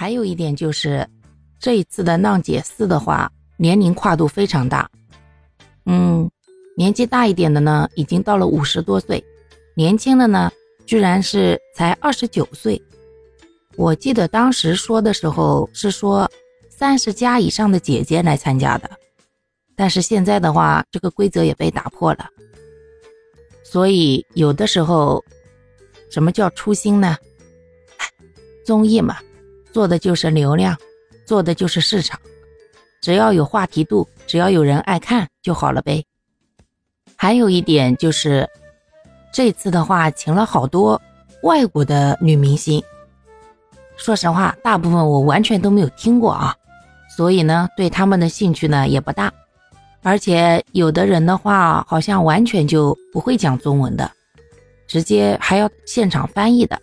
还有一点就是，这一次的浪姐四的话，年龄跨度非常大。嗯，年纪大一点的呢，已经到了五十多岁；年轻的呢，居然是才二十九岁。我记得当时说的时候是说三十加以上的姐姐来参加的，但是现在的话，这个规则也被打破了。所以有的时候，什么叫初心呢？综艺嘛，做的就是流量，做的就是市场，只要有话题度，只要有人爱看就好了呗。还有一点就是，这次的话请了好多外国的女明星，说实话，大部分我完全都没有听过啊，所以呢，对他们的兴趣呢也不大。而且有的人的话，好像完全就不会讲中文的，直接还要现场翻译的。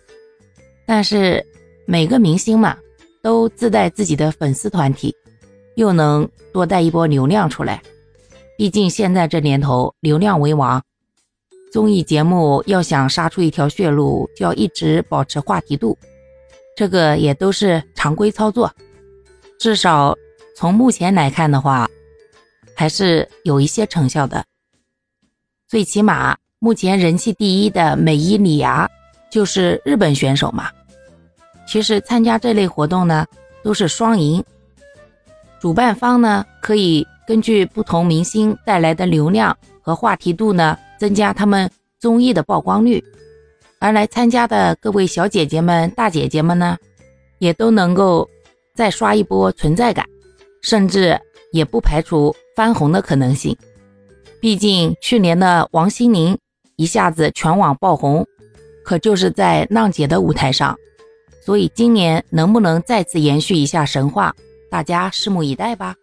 但是每个明星嘛，都自带自己的粉丝团体，又能多带一波流量出来。毕竟现在这年头，流量为王，综艺节目要想杀出一条血路，就要一直保持话题度，这个也都是常规操作。至少从目前来看的话。还是有一些成效的，最起码目前人气第一的美伊里芽就是日本选手嘛。其实参加这类活动呢，都是双赢。主办方呢可以根据不同明星带来的流量和话题度呢，增加他们综艺的曝光率，而来参加的各位小姐姐们、大姐姐们呢，也都能够再刷一波存在感，甚至也不排除。翻红的可能性，毕竟去年的王心凌一下子全网爆红，可就是在浪姐的舞台上，所以今年能不能再次延续一下神话，大家拭目以待吧。